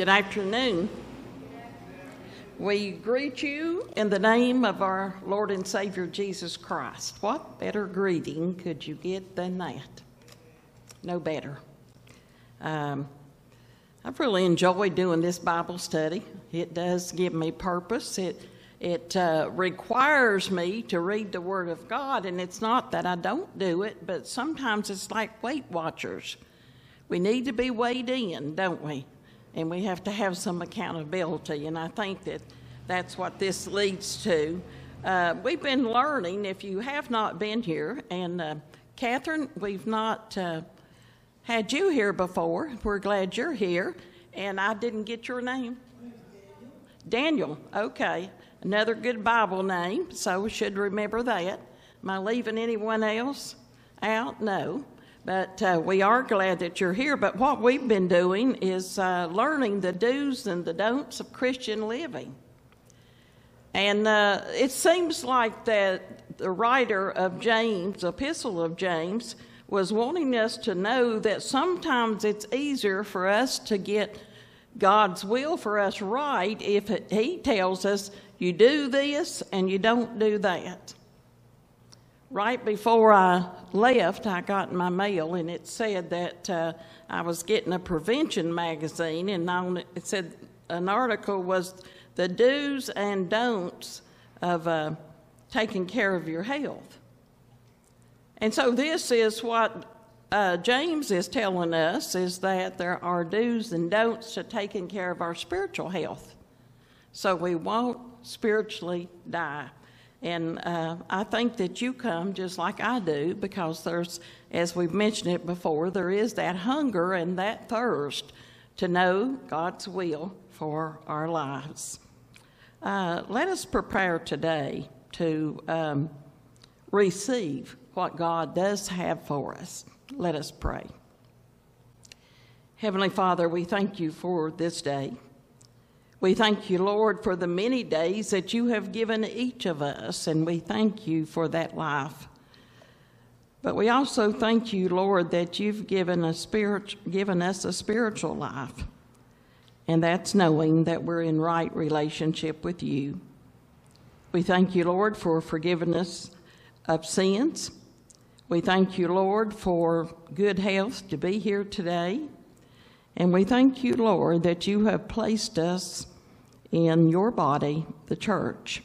Good afternoon. We greet you in the name of our Lord and Savior Jesus Christ. What better greeting could you get than that? No better. Um, I've really enjoyed doing this Bible study. It does give me purpose. It it uh, requires me to read the Word of God, and it's not that I don't do it, but sometimes it's like Weight Watchers. We need to be weighed in, don't we? And we have to have some accountability, and I think that that's what this leads to. Uh, we've been learning, if you have not been here, and uh, Catherine, we've not uh, had you here before. We're glad you're here, and I didn't get your name. Daniel, okay. Another good Bible name, so we should remember that. Am I leaving anyone else out? No. But uh, we are glad that you're here. But what we've been doing is uh, learning the do's and the don'ts of Christian living. And uh, it seems like that the writer of James, Epistle of James, was wanting us to know that sometimes it's easier for us to get God's will for us right if He tells us you do this and you don't do that. Right before I left, I got my mail and it said that uh, I was getting a prevention magazine, and on it, said an article was the do's and don'ts of uh, taking care of your health. And so this is what uh, James is telling us is that there are do's and don'ts to taking care of our spiritual health. So we won't spiritually die. And uh, I think that you come just like I do because there's, as we've mentioned it before, there is that hunger and that thirst to know God's will for our lives. Uh, let us prepare today to um, receive what God does have for us. Let us pray. Heavenly Father, we thank you for this day. We thank you, Lord, for the many days that you have given each of us, and we thank you for that life. But we also thank you, Lord, that you've given, a spirit, given us a spiritual life, and that's knowing that we're in right relationship with you. We thank you, Lord, for forgiveness of sins. We thank you, Lord, for good health to be here today. And we thank you, Lord, that you have placed us in your body, the church,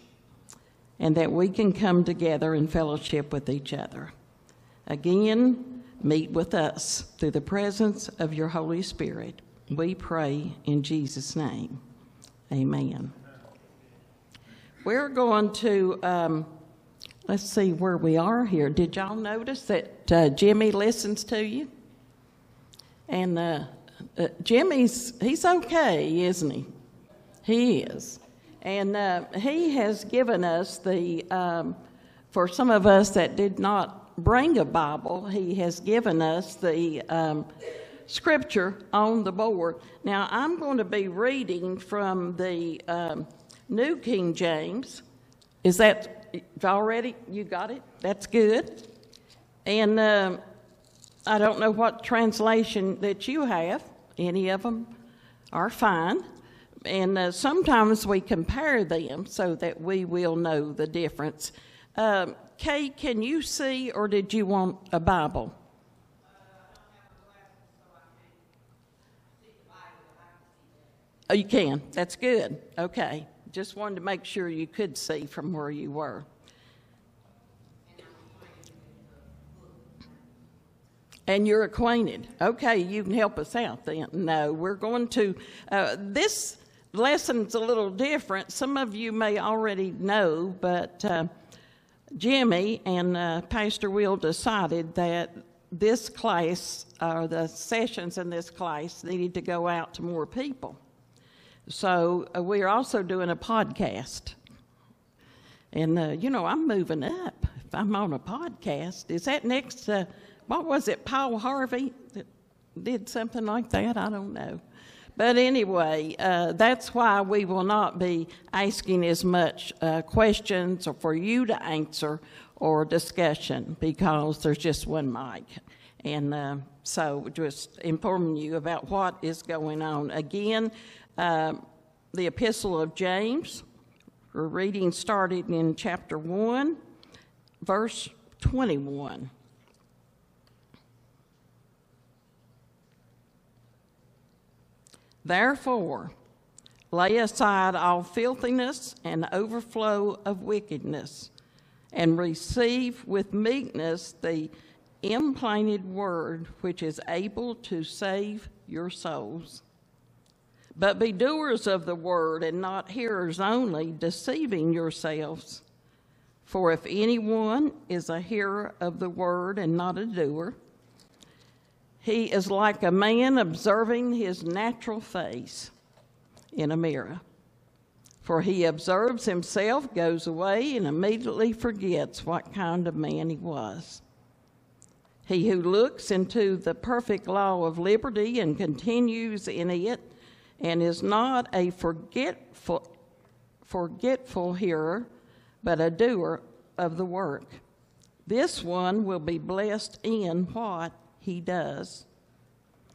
and that we can come together in fellowship with each other. Again, meet with us through the presence of your Holy Spirit. We pray in Jesus' name. Amen. We're going to, um, let's see where we are here. Did y'all notice that uh, Jimmy listens to you? And uh, uh, Jimmy's, he's okay, isn't he? He is. And uh, He has given us the, um, for some of us that did not bring a Bible, He has given us the um, scripture on the board. Now, I'm going to be reading from the um, New King James. Is that already? You got it? That's good. And uh, I don't know what translation that you have. Any of them are fine and uh, sometimes we compare them so that we will know the difference. Uh, Kay, can you see, or did you want a Bible? Oh, you can. That's good. Okay. Just wanted to make sure you could see from where you were. And you're acquainted. Okay, you can help us out then. No, we're going to. Uh, this lesson's a little different. Some of you may already know, but uh, Jimmy and uh, Pastor Will decided that this class, or uh, the sessions in this class, needed to go out to more people. So uh, we're also doing a podcast. And, uh, you know, I'm moving up. If I'm on a podcast, is that next, what was it, Paul Harvey that did something like that? I don't know. But anyway, uh, that's why we will not be asking as much uh, questions or for you to answer or discussion because there's just one mic. And uh, so just informing you about what is going on. Again, um, the Epistle of James. We're reading started in chapter 1, verse 21. Therefore, lay aside all filthiness and overflow of wickedness, and receive with meekness the implanted word which is able to save your souls. But be doers of the word and not hearers only, deceiving yourselves. For if anyone is a hearer of the word and not a doer, he is like a man observing his natural face in a mirror. For he observes himself, goes away, and immediately forgets what kind of man he was. He who looks into the perfect law of liberty and continues in it, and is not a forgetful, forgetful hearer, but a doer of the work. This one will be blessed in what he does.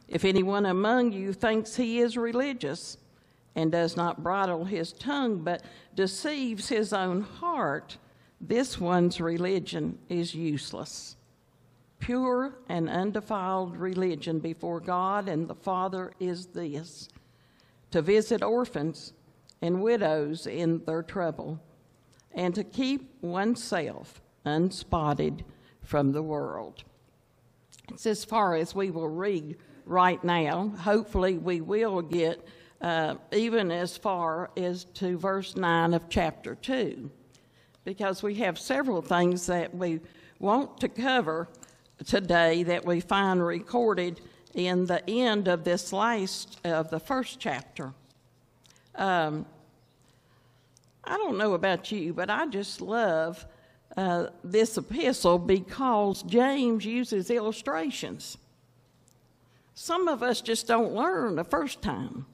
If anyone among you thinks he is religious and does not bridle his tongue, but deceives his own heart, this one's religion is useless. Pure and undefiled religion before God and the Father is this to visit orphans and widows in their trouble, and to keep oneself unspotted from the world. It's as far as we will read right now. Hopefully, we will get uh, even as far as to verse 9 of chapter 2, because we have several things that we want to cover today that we find recorded in the end of this last of the first chapter. Um, I don't know about you, but I just love uh, this epistle because James uses illustrations. Some of us just don't learn the first time.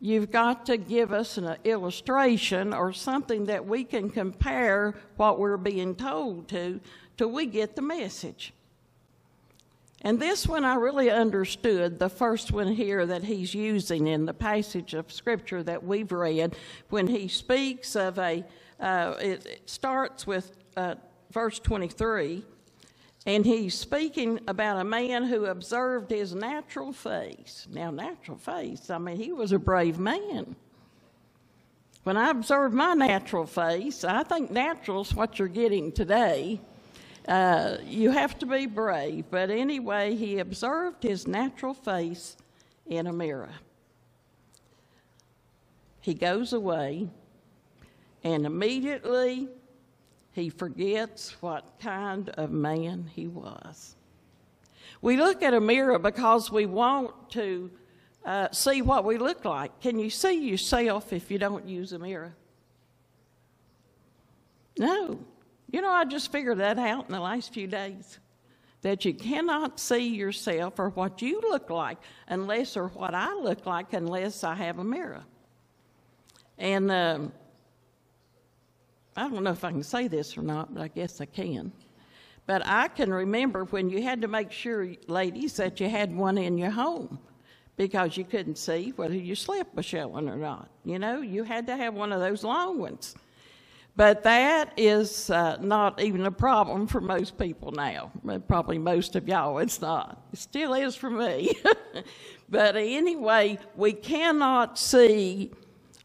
You've got to give us an illustration or something that we can compare what we're being told to till we get the message. And this one I really understood, the first one here that he's using in the passage of Scripture that we've read, when he speaks of a, uh, it, it, starts with uh, verse 23, and he's speaking about a man who observed his natural face. Now, natural face, I mean, he was a brave man. When I observe my natural face, I think natural is what you're getting today. Uh, you have to be brave. But anyway, he observed his natural face in a mirror. He goes away, and immediately he forgets what kind of man he was. We look at a mirror because we want to uh, see what we look like. Can you see yourself if you don't use a mirror? No. You know, I just figured that out in the last few days. That you cannot see yourself or what you look like unless, or what I look like, unless I have a mirror. And um, I don't know if I can say this or not, but I guess I can. But I can remember when you had to make sure, ladies, that you had one in your home because you couldn't see whether your slip was showing or not. You know, you had to have one of those long ones. But that is uh, not even a problem for most people now. Probably most of y'all, it's not. It still is for me. but anyway, we cannot see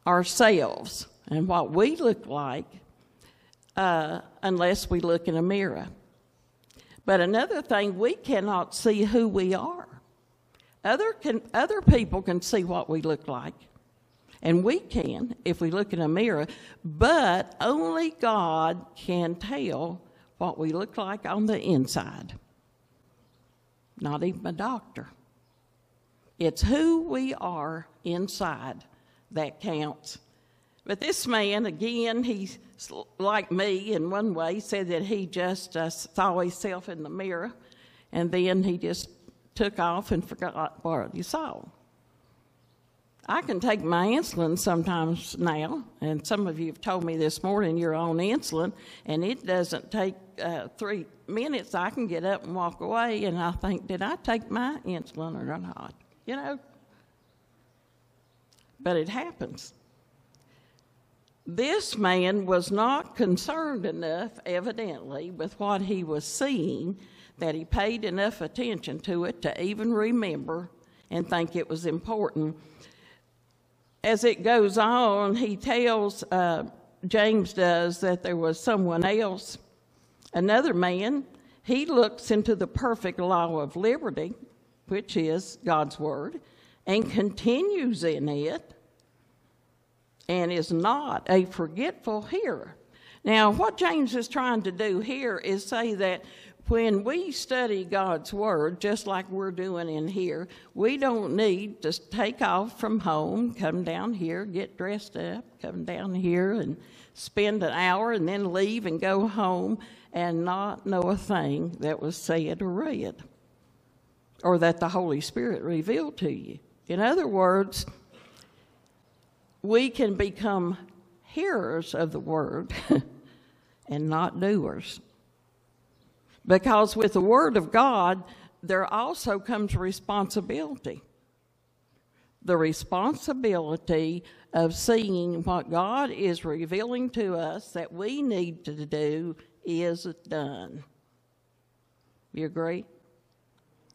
ourselves and what we look like uh, unless we look in a mirror. But another thing, we cannot see who we are. Other, can, other people can see what we look like. And we can if we look in a mirror, but only God can tell what we look like on the inside. Not even a doctor. It's who we are inside that counts. But this man, again, he's like me in one way, said that he just uh, saw himself in the mirror and then he just took off and forgot what he saw. I can take my insulin sometimes now, and some of you have told me this morning you're on insulin, and it doesn't take uh, three minutes. I can get up and walk away, and I think, did I take my insulin or not? You know? but it happens. This man was not concerned enough, evidently, with what he was seeing that he paid enough attention to it to even remember and think it was important. As it goes on, he tells, uh, James does, that there was someone else, another man. He looks into the perfect law of liberty, which is God's Word, and continues in it and is not a forgetful hearer. Now, what James is trying to do here is say that when we study God's Word, just like we're doing in here, we don't need to take off from home, come down here, get dressed up, come down here and spend an hour and then leave and go home and not know a thing that was said or read or that the Holy Spirit revealed to you. In other words, we can become hearers of the Word and not doers. Because with the Word of God, there also comes responsibility. The responsibility of seeing what God is revealing to us that we need to do is done. You agree?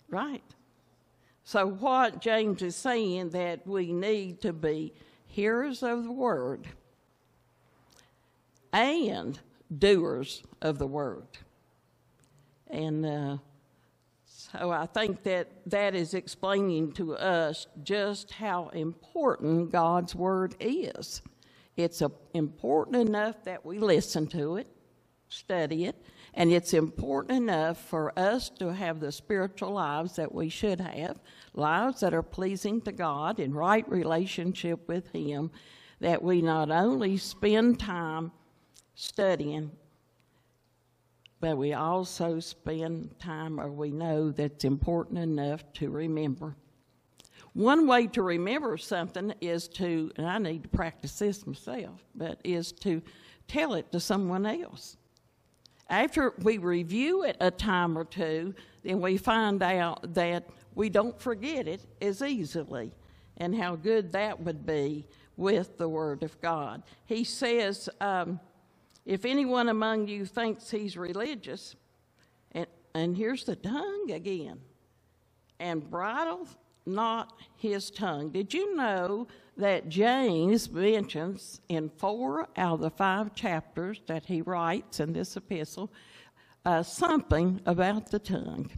Right. So, what James is saying that we need to be hearers of the word and doers of the word. And uh, so I think that that is explaining to us just how important God's Word is. It's a, important enough that we listen to it, study it, and it's important enough for us to have the spiritual lives that we should have, lives that are pleasing to God in right relationship with Him, that we not only spend time studying but we also spend time or we know that's important enough to remember. One way to remember something is to, and I need to practice this myself, but is to tell it to someone else. After we review it a time or two, then we find out that we don't forget it as easily and how good that would be with the Word of God. He says, um, if anyone among you thinks he's religious, and, and here's the tongue again, and bridle not his tongue. Did you know that James mentions in four out of the five chapters that he writes in this epistle uh, something about the tongue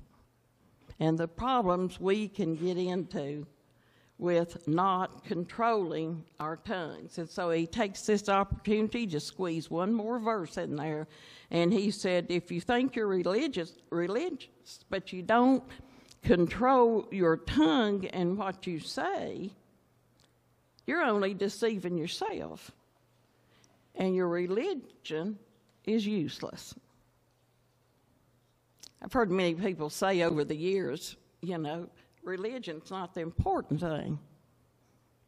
and the problems we can get into with not controlling our tongues. And so he takes this opportunity to squeeze one more verse in there. And he said, if you think you're religious, religious, but you don't control your tongue and what you say, you're only deceiving yourself. And your religion is useless. I've heard many people say over the years, you know, religion's not the important thing,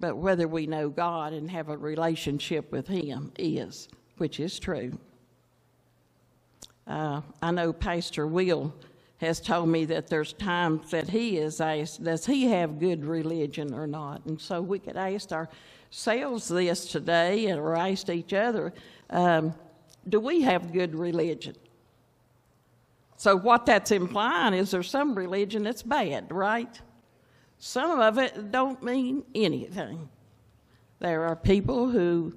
but whether we know God and have a relationship with Him is, which is true. Uh, I know Pastor Will has told me that there's times that he is asked, does he have good religion or not? And so we could ask ourselves this today or ask each other, um, do we have good religion? So what that's implying is there's some religion that's bad, right? Some of it don't mean anything. There are people who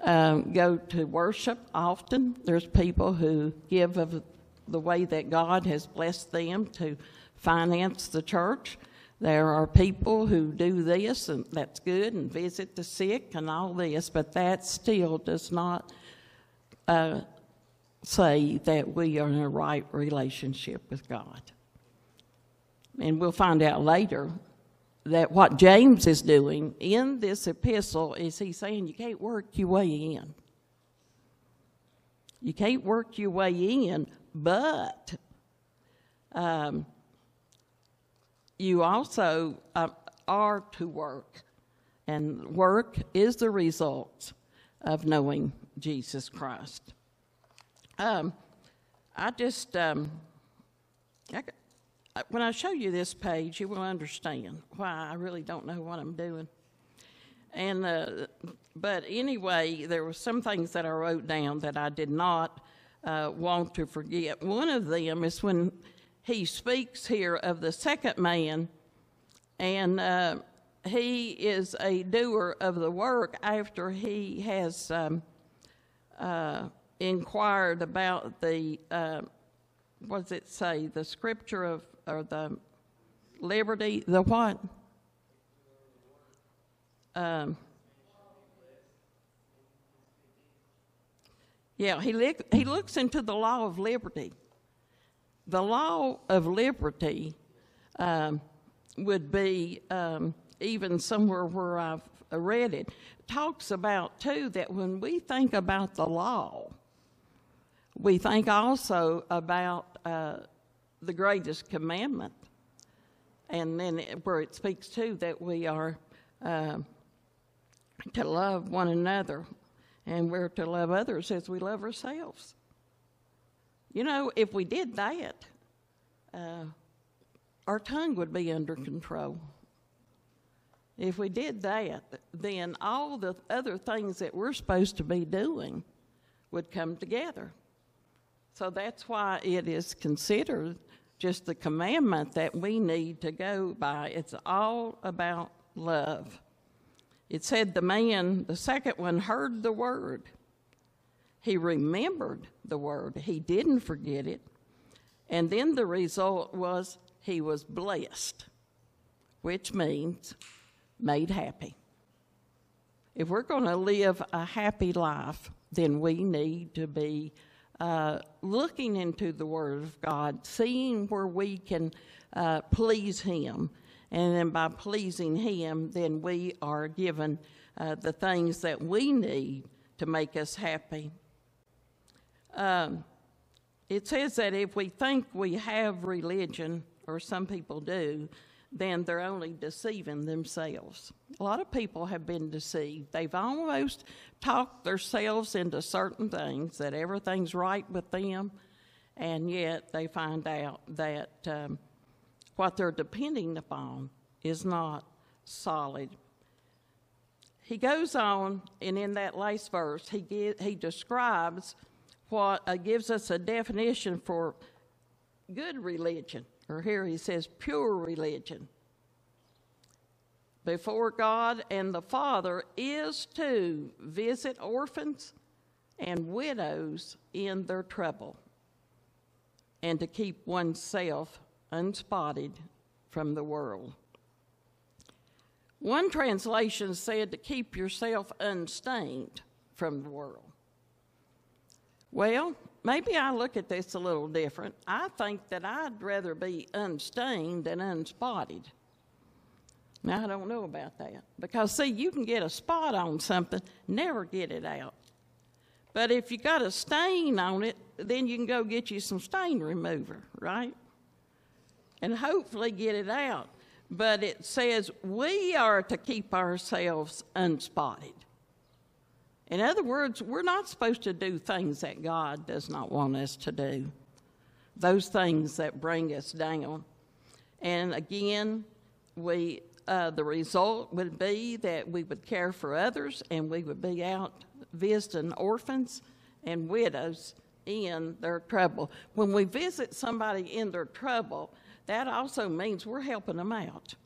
um, go to worship often. There's people who give of the way that God has blessed them to finance the church. There are people who do this, and that's good, and visit the sick and all this, but that still does not uh, say that we are in a right relationship with God. And we'll find out later that what James is doing in this epistle is he's saying you can't work your way in. You can't work your way in, but um, you also uh, are to work. And work is the result of knowing Jesus Christ. Um, I just, um, I, when I show you this page, you will understand why I really don't know what I'm doing. And, uh, but anyway, there were some things that I wrote down that I did not uh, want to forget. One of them is when he speaks here of the second man, and uh, he is a doer of the work after he has um, uh, inquired about the, uh, what does it say, the scripture of, or the liberty, the what? Um, yeah, he, look, he looks into the law of liberty. The law of liberty um, would be um, even somewhere where I've read it, talks about too that when we think about the law, we think also about uh, the greatest commandment. And then it, where it speaks too that we are uh, to love one another and we're to love others as we love ourselves. You know, if we did that, uh, our tongue would be under control. If we did that, then all the other things that we're supposed to be doing would come together. So that's why it is considered just the commandment that we need to go by. It's all about love. It said the man, the second one, heard the word. He remembered the word, he didn't forget it. And then the result was he was blessed, which means made happy. If we're going to live a happy life, then we need to be uh, looking into the Word of God, seeing where we can uh, please Him. And then by pleasing Him, then we are given uh, the things that we need to make us happy. Um, it says that if we think we have religion, or some people do, then they're only deceiving themselves. A lot of people have been deceived. They've almost talked themselves into certain things, that everything's right with them, and yet they find out that um, what they're depending upon is not solid. He goes on, and in that last verse, he, give, he describes what uh, gives us a definition for good religion or here he says pure religion before God and the Father is to visit orphans and widows in their trouble and to keep oneself unspotted from the world. One translation said to keep yourself unstained from the world. Well, maybe I look at this a little different. I think that I'd rather be unstained than unspotted. Now, I don't know about that. Because, see, you can get a spot on something, never get it out. But if you got a stain on it, then you can go get you some stain remover, right? And hopefully get it out. But it says we are to keep ourselves unspotted. In other words, we're not supposed to do things that God does not want us to do, those things that bring us down. And again, we, uh, the result would be that we would care for others and we would be out visiting orphans and widows in their trouble. When we visit somebody in their trouble, that also means we're helping them out.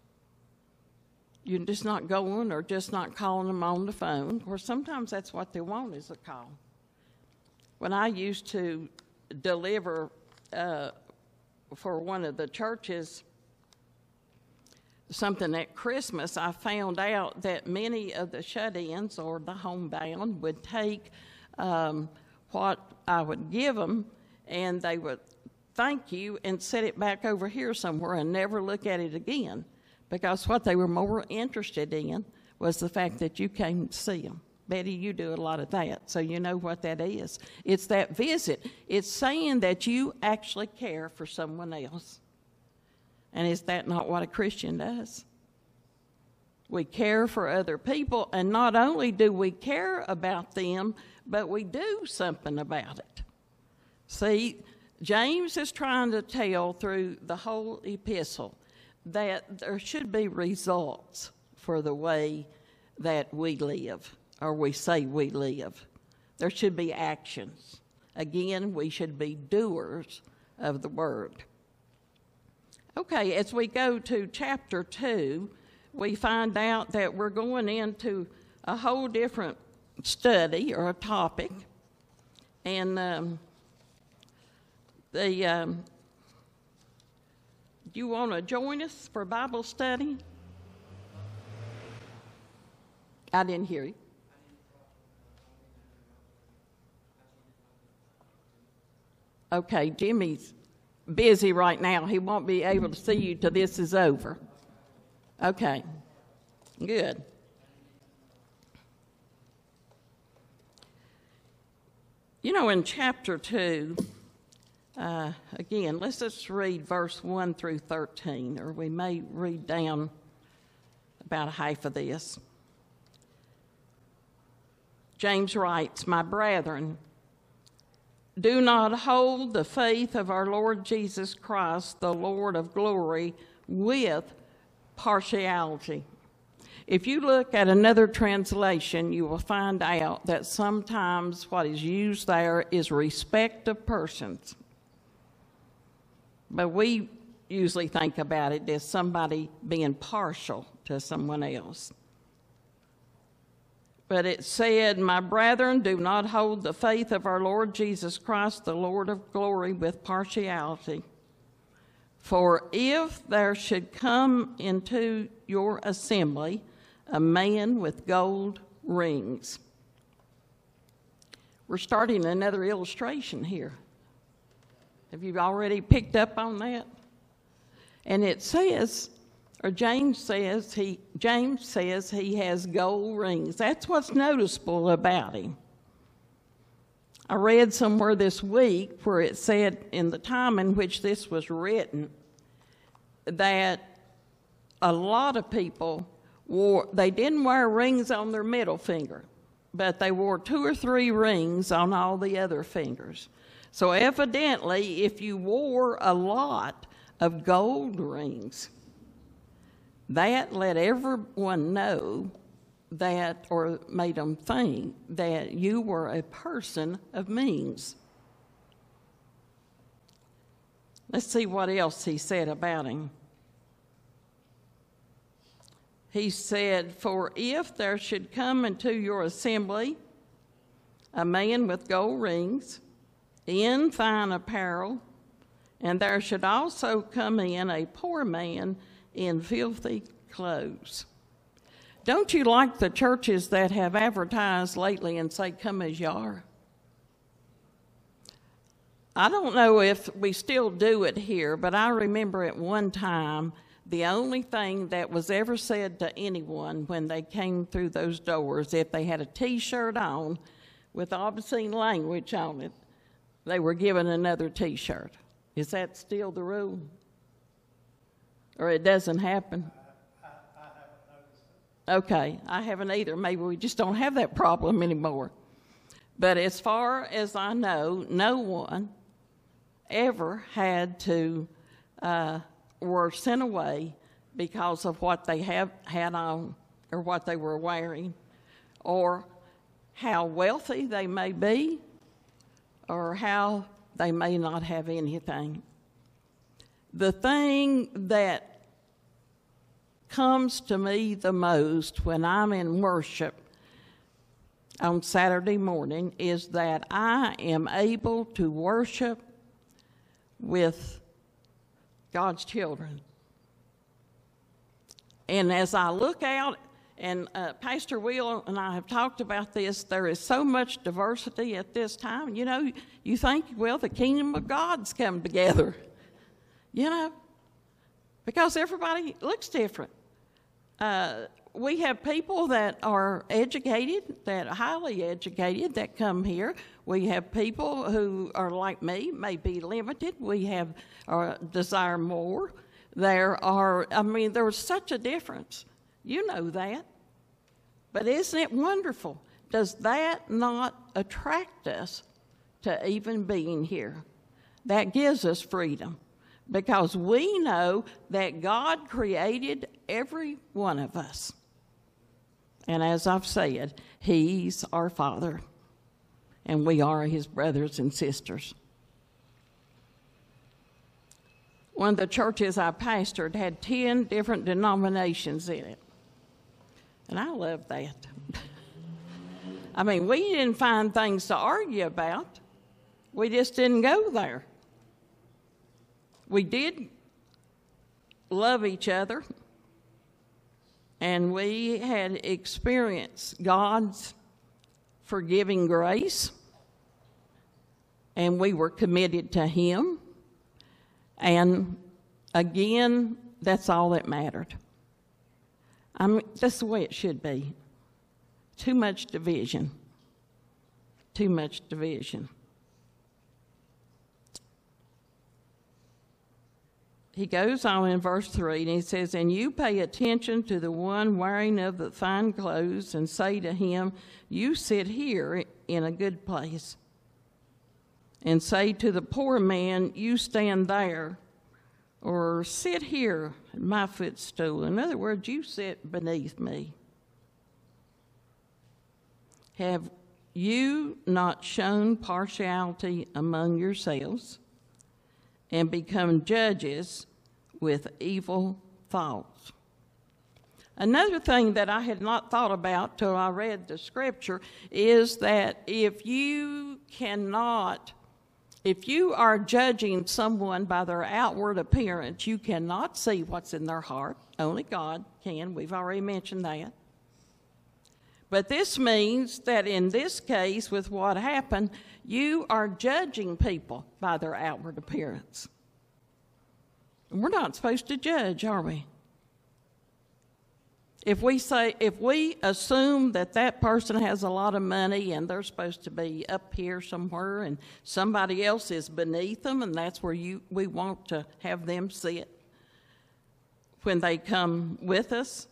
You're just not going or just not calling them on the phone, or sometimes that's what they want is a call. When I used to deliver uh, for one of the churches something at Christmas, I found out that many of the shut ins or the homebound would take um, what I would give them and they would thank you and set it back over here somewhere and never look at it again because what they were more interested in was the fact that you came to see them. Betty, you do a lot of that, so you know what that is. It's that visit. It's saying that you actually care for someone else. And is that not what a Christian does? We care for other people, and not only do we care about them, but we do something about it. See, James is trying to tell through the whole epistle that there should be results for the way that we live or we say we live. There should be actions. Again, we should be doers of the word. Okay, as we go to chapter 2, we find out that we're going into a whole different study or a topic. And um, the, um, you want to join us for Bible study? I didn't hear you. Okay, Jimmy's busy right now. He won't be able to see you till this is over. Okay, good. You know, in chapter 2, uh, again, let's just read verse 1 through 13, or we may read down about half of this. James writes, My brethren, do not hold the faith of our Lord Jesus Christ, the Lord of glory, with partiality. If you look at another translation, you will find out that sometimes what is used there is respect of persons. But we usually think about it as somebody being partial to someone else. But it said, My brethren, do not hold the faith of our Lord Jesus Christ, the Lord of glory, with partiality. For if there should come into your assembly a man with gold rings. We're starting another illustration here. Have you already picked up on that? And it says, or James says he James says he has gold rings. That's what's noticeable about him. I read somewhere this week where it said in the time in which this was written that a lot of people wore they didn't wear rings on their middle finger, but they wore two or three rings on all the other fingers. So evidently if you wore a lot of gold rings, that let everyone know that, or made them think that you were a person of means. Let's see what else he said about him. He said, For if there should come into your assembly a man with gold rings, in fine apparel, and there should also come in a poor man in filthy clothes. Don't you like the churches that have advertised lately and say, Come as you are? I don't know if we still do it here, but I remember at one time the only thing that was ever said to anyone when they came through those doors, if they had a t shirt on with obscene language on it, they were given another t shirt. Is that still the rule? or it doesn't happen? Okay, I haven't either. Maybe we just don't have that problem anymore. But as far as I know, no one ever had to uh, were sent away because of what they have had on or what they were wearing or how wealthy they may be or how they may not have anything the thing that comes to me the most when I'm in worship on Saturday morning is that I am able to worship with God's children. And as I look out, and uh, Pastor Will and I have talked about this, there is so much diversity at this time. You know, you think, well, the kingdom of God's come together. You know, because everybody looks different. Uh, we have people that are educated, that are highly educated, that come here. We have people who are like me, may be limited. We have or desire more. There are, I mean, there's such a difference. You know that. But isn't it wonderful? Does that not attract us to even being here? That gives us freedom because we know that God created every one of us. And as I've said, He's our Father, and we are His brothers and sisters. One of the churches I pastored had 10 different denominations in it. And I love that. I mean, we didn't find things to argue about, we just didn't go there. We did love each other, and we had experienced God's forgiving grace, and we were committed to Him. And again, that's all that mattered. I mean, that's the way it should be. Too much division. Too much division. he goes on in verse 3 and he says, And you pay attention to the one wearing of the fine clothes and say to him, You sit here in a good place. And say to the poor man, You stand there, or sit here at my footstool. In other words, you sit beneath me. Have you not shown partiality among yourselves? and become judges with evil thoughts. Another thing that I had not thought about till I read the scripture is that if you cannot, if you are judging someone by their outward appearance, you cannot see what's in their heart. Only God can. We've already mentioned that. But this means that in this case, with what happened, you are judging people by their outward appearance. We're not supposed to judge, are we? If we say, if we assume that that person has a lot of money and they're supposed to be up here somewhere and somebody else is beneath them and that's where you, we want to have them sit when they come with us,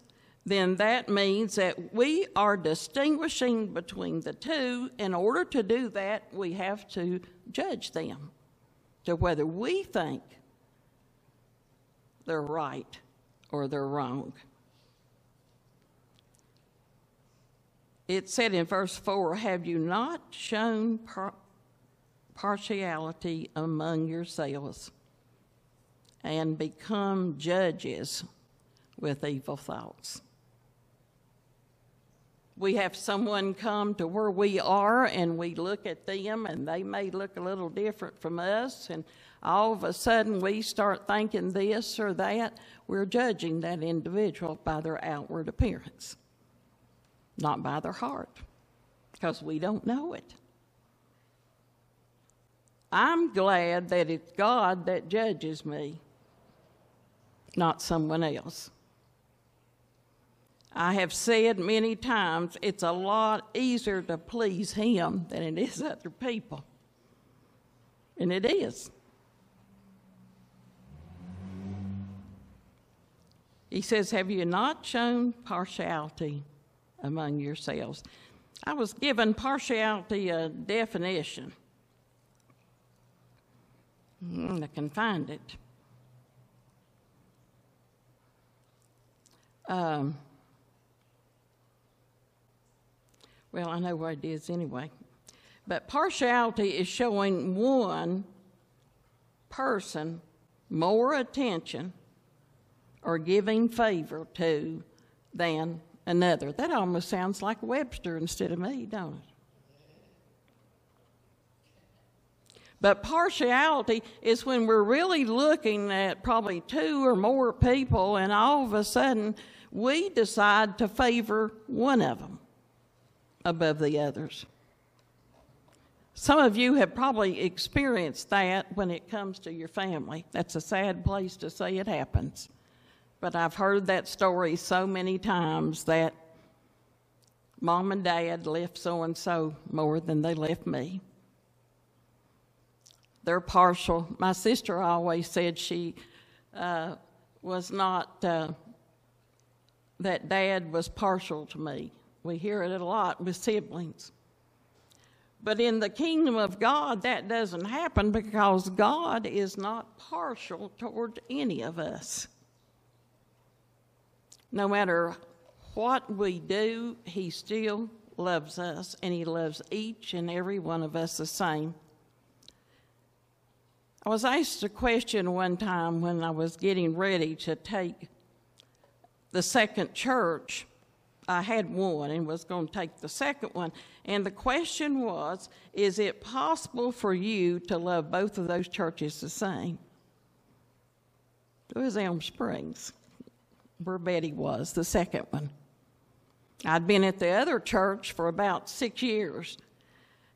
then that means that we are distinguishing between the two. In order to do that, we have to judge them to whether we think they're right or they're wrong. It said in verse 4 Have you not shown par- partiality among yourselves and become judges with evil thoughts? we have someone come to where we are and we look at them and they may look a little different from us and all of a sudden we start thinking this or that we're judging that individual by their outward appearance not by their heart because we don't know it i'm glad that it's god that judges me not someone else I have said many times it's a lot easier to please Him than it is other people. And it is. He says, Have you not shown partiality among yourselves? I was given partiality a definition. Hmm, I can find it. Um, Well, I know what it is anyway. But partiality is showing one person more attention or giving favor to than another. That almost sounds like Webster instead of me, don't it? But partiality is when we're really looking at probably two or more people, and all of a sudden we decide to favor one of them above the others. Some of you have probably experienced that when it comes to your family. That's a sad place to say it happens. But I've heard that story so many times that mom and dad left so and so more than they left me. They're partial. My sister always said she uh, was not, uh, that dad was partial to me. We hear it a lot with siblings. But in the kingdom of God, that doesn't happen because God is not partial toward any of us. No matter what we do, He still loves us, and He loves each and every one of us the same. I was asked a question one time when I was getting ready to take the second church. I had one and was going to take the second one. And the question was Is it possible for you to love both of those churches the same? It was Elm Springs, where Betty was, the second one. I'd been at the other church for about six years.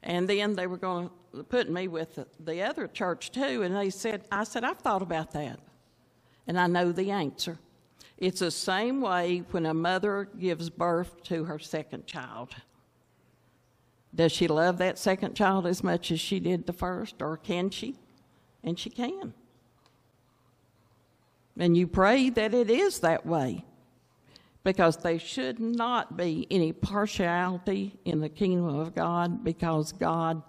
And then they were going to put me with the, the other church too, and they said, I said, I've thought about that, and I know the answer. It's the same way when a mother gives birth to her second child. Does she love that second child as much as she did the first, or can she? And she can. And you pray that it is that way because there should not be any partiality in the kingdom of God because God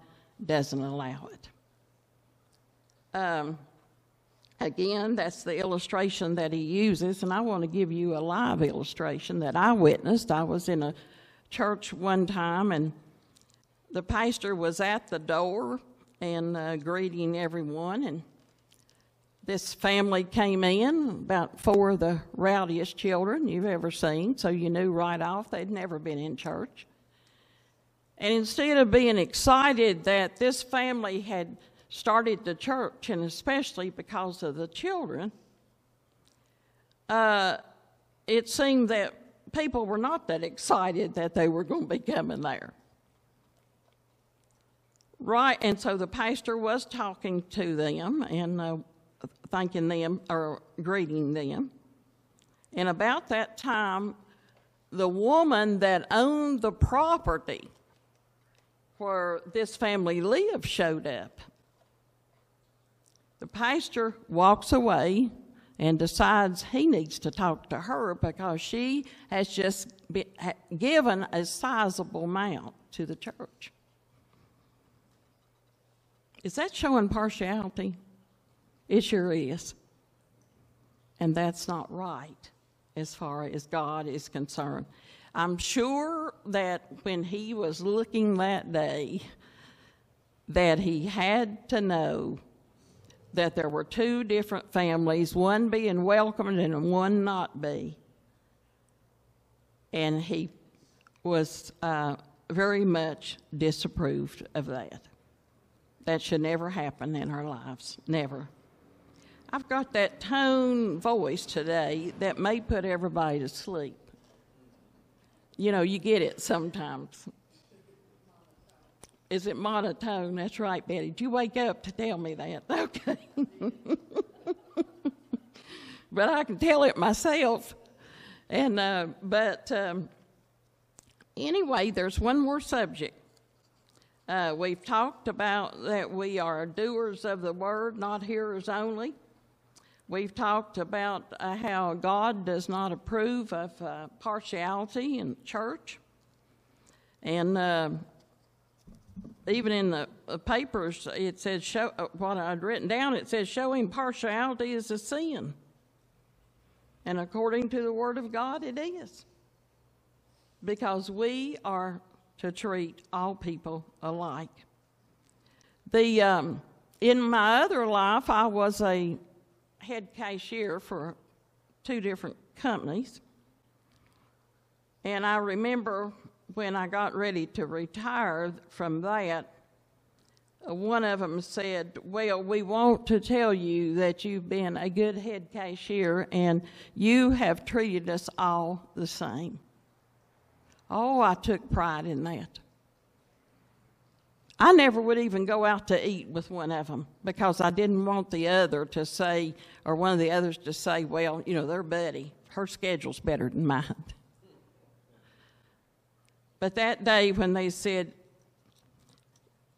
doesn't allow it. Um, again, that's the illustration that he uses, and I want to give you a live illustration that I witnessed. I was in a church one time, and the pastor was at the door and uh, greeting everyone, and this family came in, about four of the rowdiest children you've ever seen, so you knew right off they'd never been in church. And instead of being excited that this family had started the church, and especially because of the children, uh, it seemed that people were not that excited that they were going to be coming there. Right, and so the pastor was talking to them and uh, thanking them or greeting them. And about that time, the woman that owned the property where this family lived showed up. The pastor walks away and decides he needs to talk to her because she has just given a sizable amount to the church. Is that showing partiality? It sure is. And that's not right as far as God is concerned. I'm sure that when he was looking that day, that he had to know that there were two different families, one being welcomed and one not be. And he was uh, very much disapproved of that. That should never happen in our lives, never. I've got that tone voice today that may put everybody to sleep you know, you get it sometimes. Is it monotone? That's right, Betty. Did you wake up to tell me that? Okay. but I can tell it myself. And uh, but um, anyway, there's one more subject. Uh, we've talked about that we are doers of the word, not hearers only. We've talked about uh, how God does not approve of uh, partiality in church. And uh, even in the papers, it says, show, uh, what I'd written down, it says showing partiality is a sin. And according to the Word of God, it is. Because we are to treat all people alike. The, um, in my other life, I was a head cashier for two different companies. And I remember when I got ready to retire from that, uh, one of them said, Well, we want to tell you that you've been a good head cashier and you have treated us all the same. Oh, I took pride in that. I never would even go out to eat with one of them because I didn't want the other to say, or one of the others to say, well, you know, their buddy, her schedule's better than mine. But that day when they said,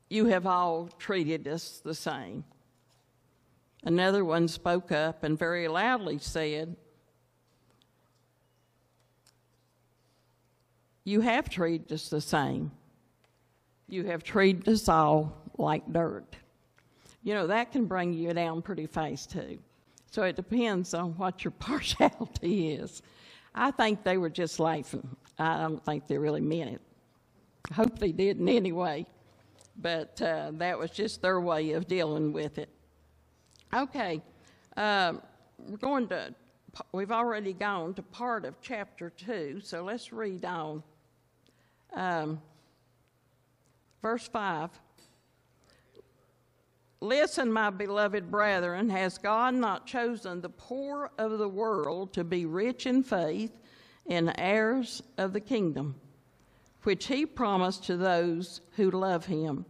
you have all treated us the same, another one spoke up and very loudly said, you have treated us the same you have treated us all like dirt. You know, that can bring you down pretty fast, too. So it depends on what your partiality is. I think they were just laughing. I don't think they really meant it. I hope they didn't anyway. But uh, that was just their way of dealing with it. Okay, um, we're going to, we've already gone to part of chapter 2, so let's read on. Um, verse 5. Listen, my beloved brethren, has God not chosen the poor of the world to be rich in faith and heirs of the kingdom, which he promised to those who love him?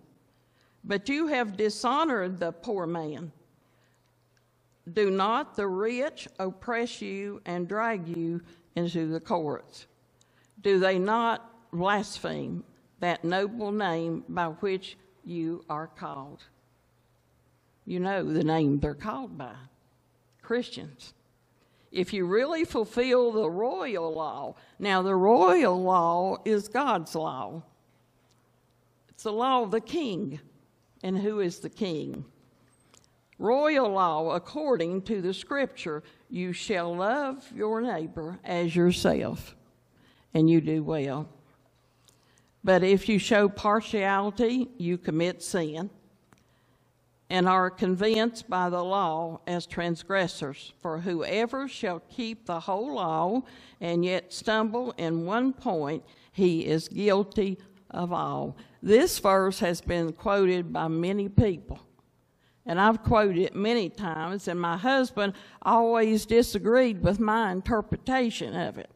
But you have dishonored the poor man. Do not the rich oppress you and drag you into the courts? Do they not blaspheme that noble name by which you are called? you know the name they're called by Christians. If you really fulfill the royal law, now the royal law is God's law, it's the law of the king. And who is the king? Royal law, according to the scripture, you shall love your neighbor as yourself, and you do well. But if you show partiality, you commit sin and are convinced by the law as transgressors. For whoever shall keep the whole law and yet stumble in one point, he is guilty of all. This verse has been quoted by many people. And I've quoted it many times, and my husband always disagreed with my interpretation of it.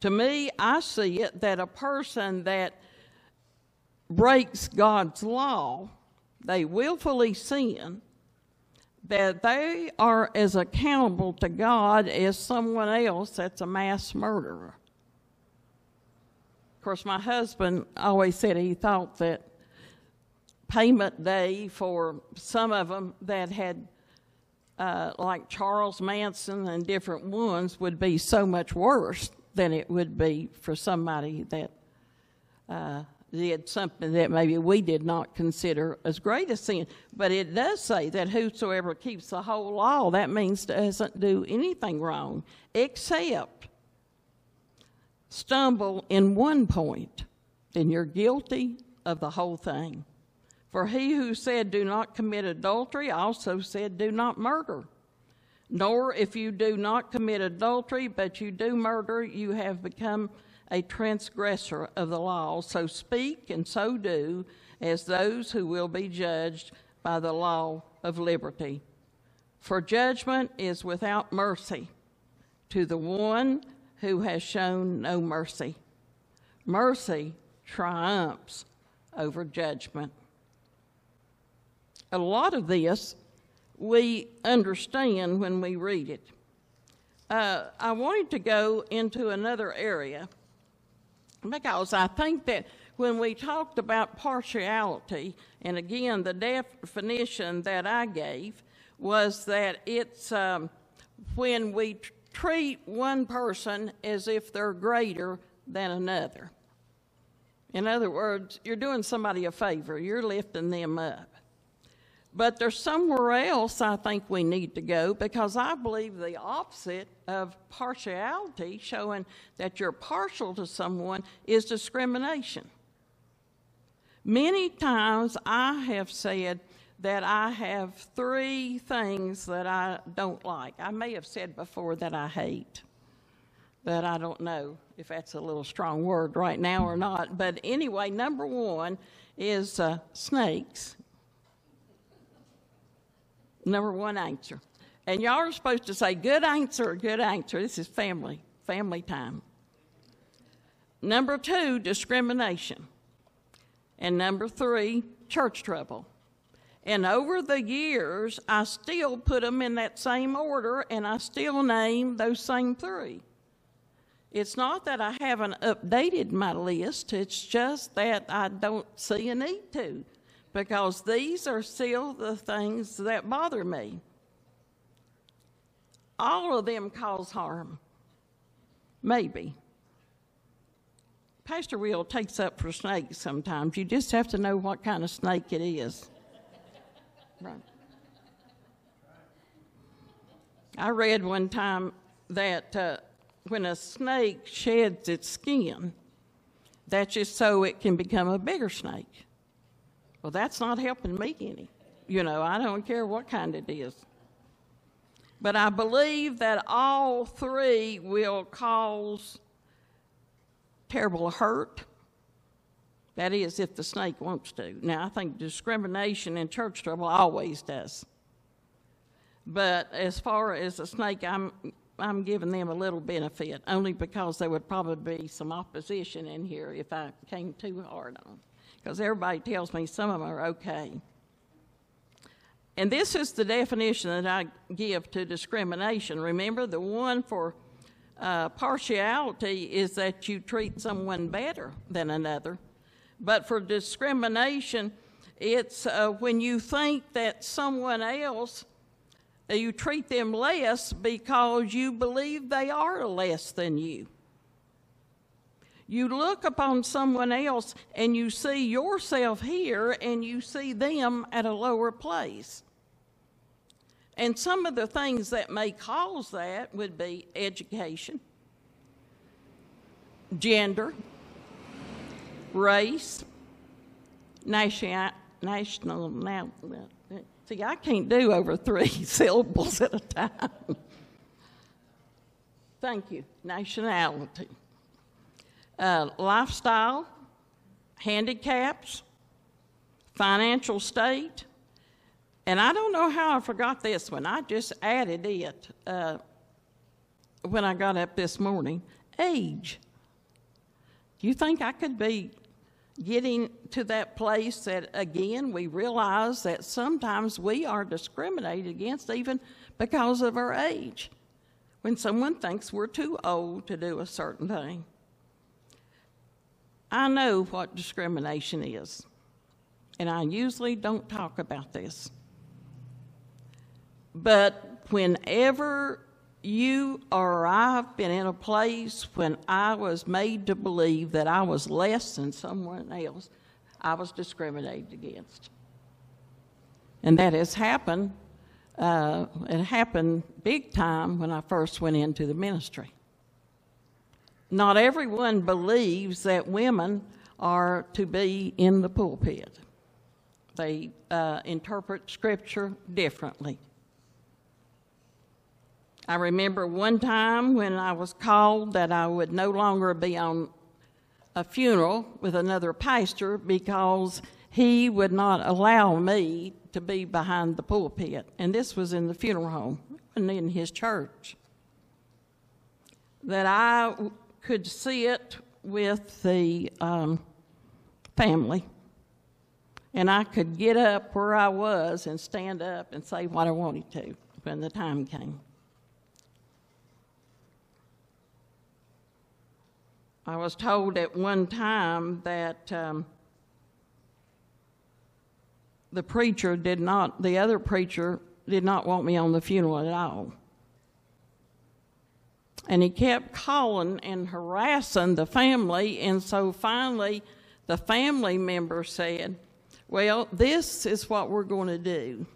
To me, I see it that a person that breaks God's law they willfully sin, that they are as accountable to God as someone else that's a mass murderer. Of course, my husband always said he thought that payment day for some of them that had, uh, like Charles Manson and different ones, would be so much worse than it would be for somebody that uh, did something that maybe we did not consider as great a sin. But it does say that whosoever keeps the whole law, that means doesn't do anything wrong except stumble in one point, then you're guilty of the whole thing. For he who said, Do not commit adultery, also said, Do not murder. Nor if you do not commit adultery, but you do murder, you have become a transgressor of the law. So speak and so do as those who will be judged by the law of liberty. For judgment is without mercy to the one who has shown no mercy. Mercy triumphs over judgment. A lot of this we understand when we read it. Uh, I wanted to go into another area because I think that when we talked about partiality, and again, the definition that I gave was that it's um, when we treat one person as if they're greater than another. In other words, you're doing somebody a favor, you're lifting them up. But there's somewhere else I think we need to go because I believe the opposite of partiality, showing that you're partial to someone, is discrimination. Many times I have said that I have three things that I don't like. I may have said before that I hate, but I don't know if that's a little strong word right now or not. But anyway, number one is uh, snakes Number one answer. And y'all are supposed to say, good answer, good answer. This is family, family time. Number two, discrimination. And number three, church trouble. And over the years, I still put them in that same order and I still name those same three. It's not that I haven't updated my list, it's just that I don't see a need to because these are still the things that bother me. All of them cause harm. Maybe. Pastor Will takes up for snakes sometimes. You just have to know what kind of snake it is. Right. I read one time that uh, when a snake sheds its skin, that's just so it can become a bigger snake. Well, that's not helping me any. You know, I don't care what kind it is. But I believe that all three will cause terrible hurt. That is, if the snake wants to. Now, I think discrimination in church trouble always does. But as far as the snake, I'm, I'm giving them a little benefit, only because there would probably be some opposition in here if I came too hard on them. Because everybody tells me some of them are okay. And this is the definition that I give to discrimination. Remember, the one for uh, partiality is that you treat someone better than another. But for discrimination, it's uh, when you think that someone else, you treat them less because you believe they are less than you. You look upon someone else and you see yourself here and you see them at a lower place. And some of the things that may cause that would be education, gender, race, national, national, see, I can't do over three syllables at a time. Thank you. Nationality uh, lifestyle, handicaps, financial state, and I don't know how I forgot this one. I just added it uh, when I got up this morning. Age. Do you think I could be getting to that place that, again, we realize that sometimes we are discriminated against even because of our age? When someone thinks we're too old to do a certain thing. I know what discrimination is, and I usually don't talk about this. But whenever you or I've been in a place when I was made to believe that I was less than someone else, I was discriminated against. And that has happened. Uh, it happened big time when I first went into the ministry. Not everyone believes that women are to be in the pulpit. They uh, interpret Scripture differently. I remember one time when I was called that I would no longer be on a funeral with another pastor because he would not allow me to be behind the pulpit. And this was in the funeral home, and in his church. That I could sit with the um, family, and I could get up where I was and stand up and say what I wanted to when the time came. I was told at one time that um, the preacher did not, the other preacher did not want me on the funeral at all. And he kept calling and harassing the family. And so finally, the family member said, Well, this is what we're going to do.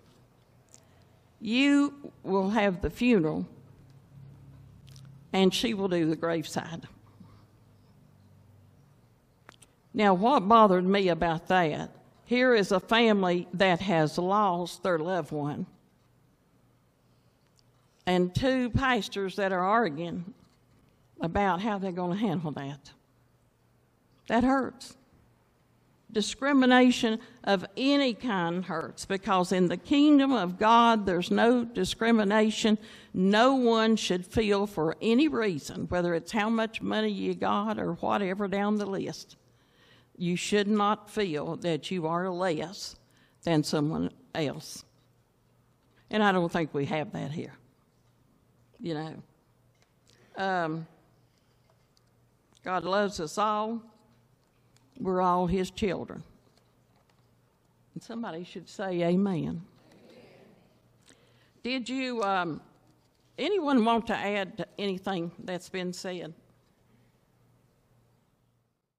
You will have the funeral, and she will do the graveside. Now, what bothered me about that? Here is a family that has lost their loved one and two pastors that are arguing about how they're going to handle that. That hurts. Discrimination of any kind hurts because in the kingdom of God there's no discrimination. No one should feel for any reason, whether it's how much money you got or whatever down the list. You should not feel that you are less than someone else. And I don't think we have that here you know. Um, God loves us all. We're all His children. And somebody should say amen. Did you, um, anyone want to add anything that's been said?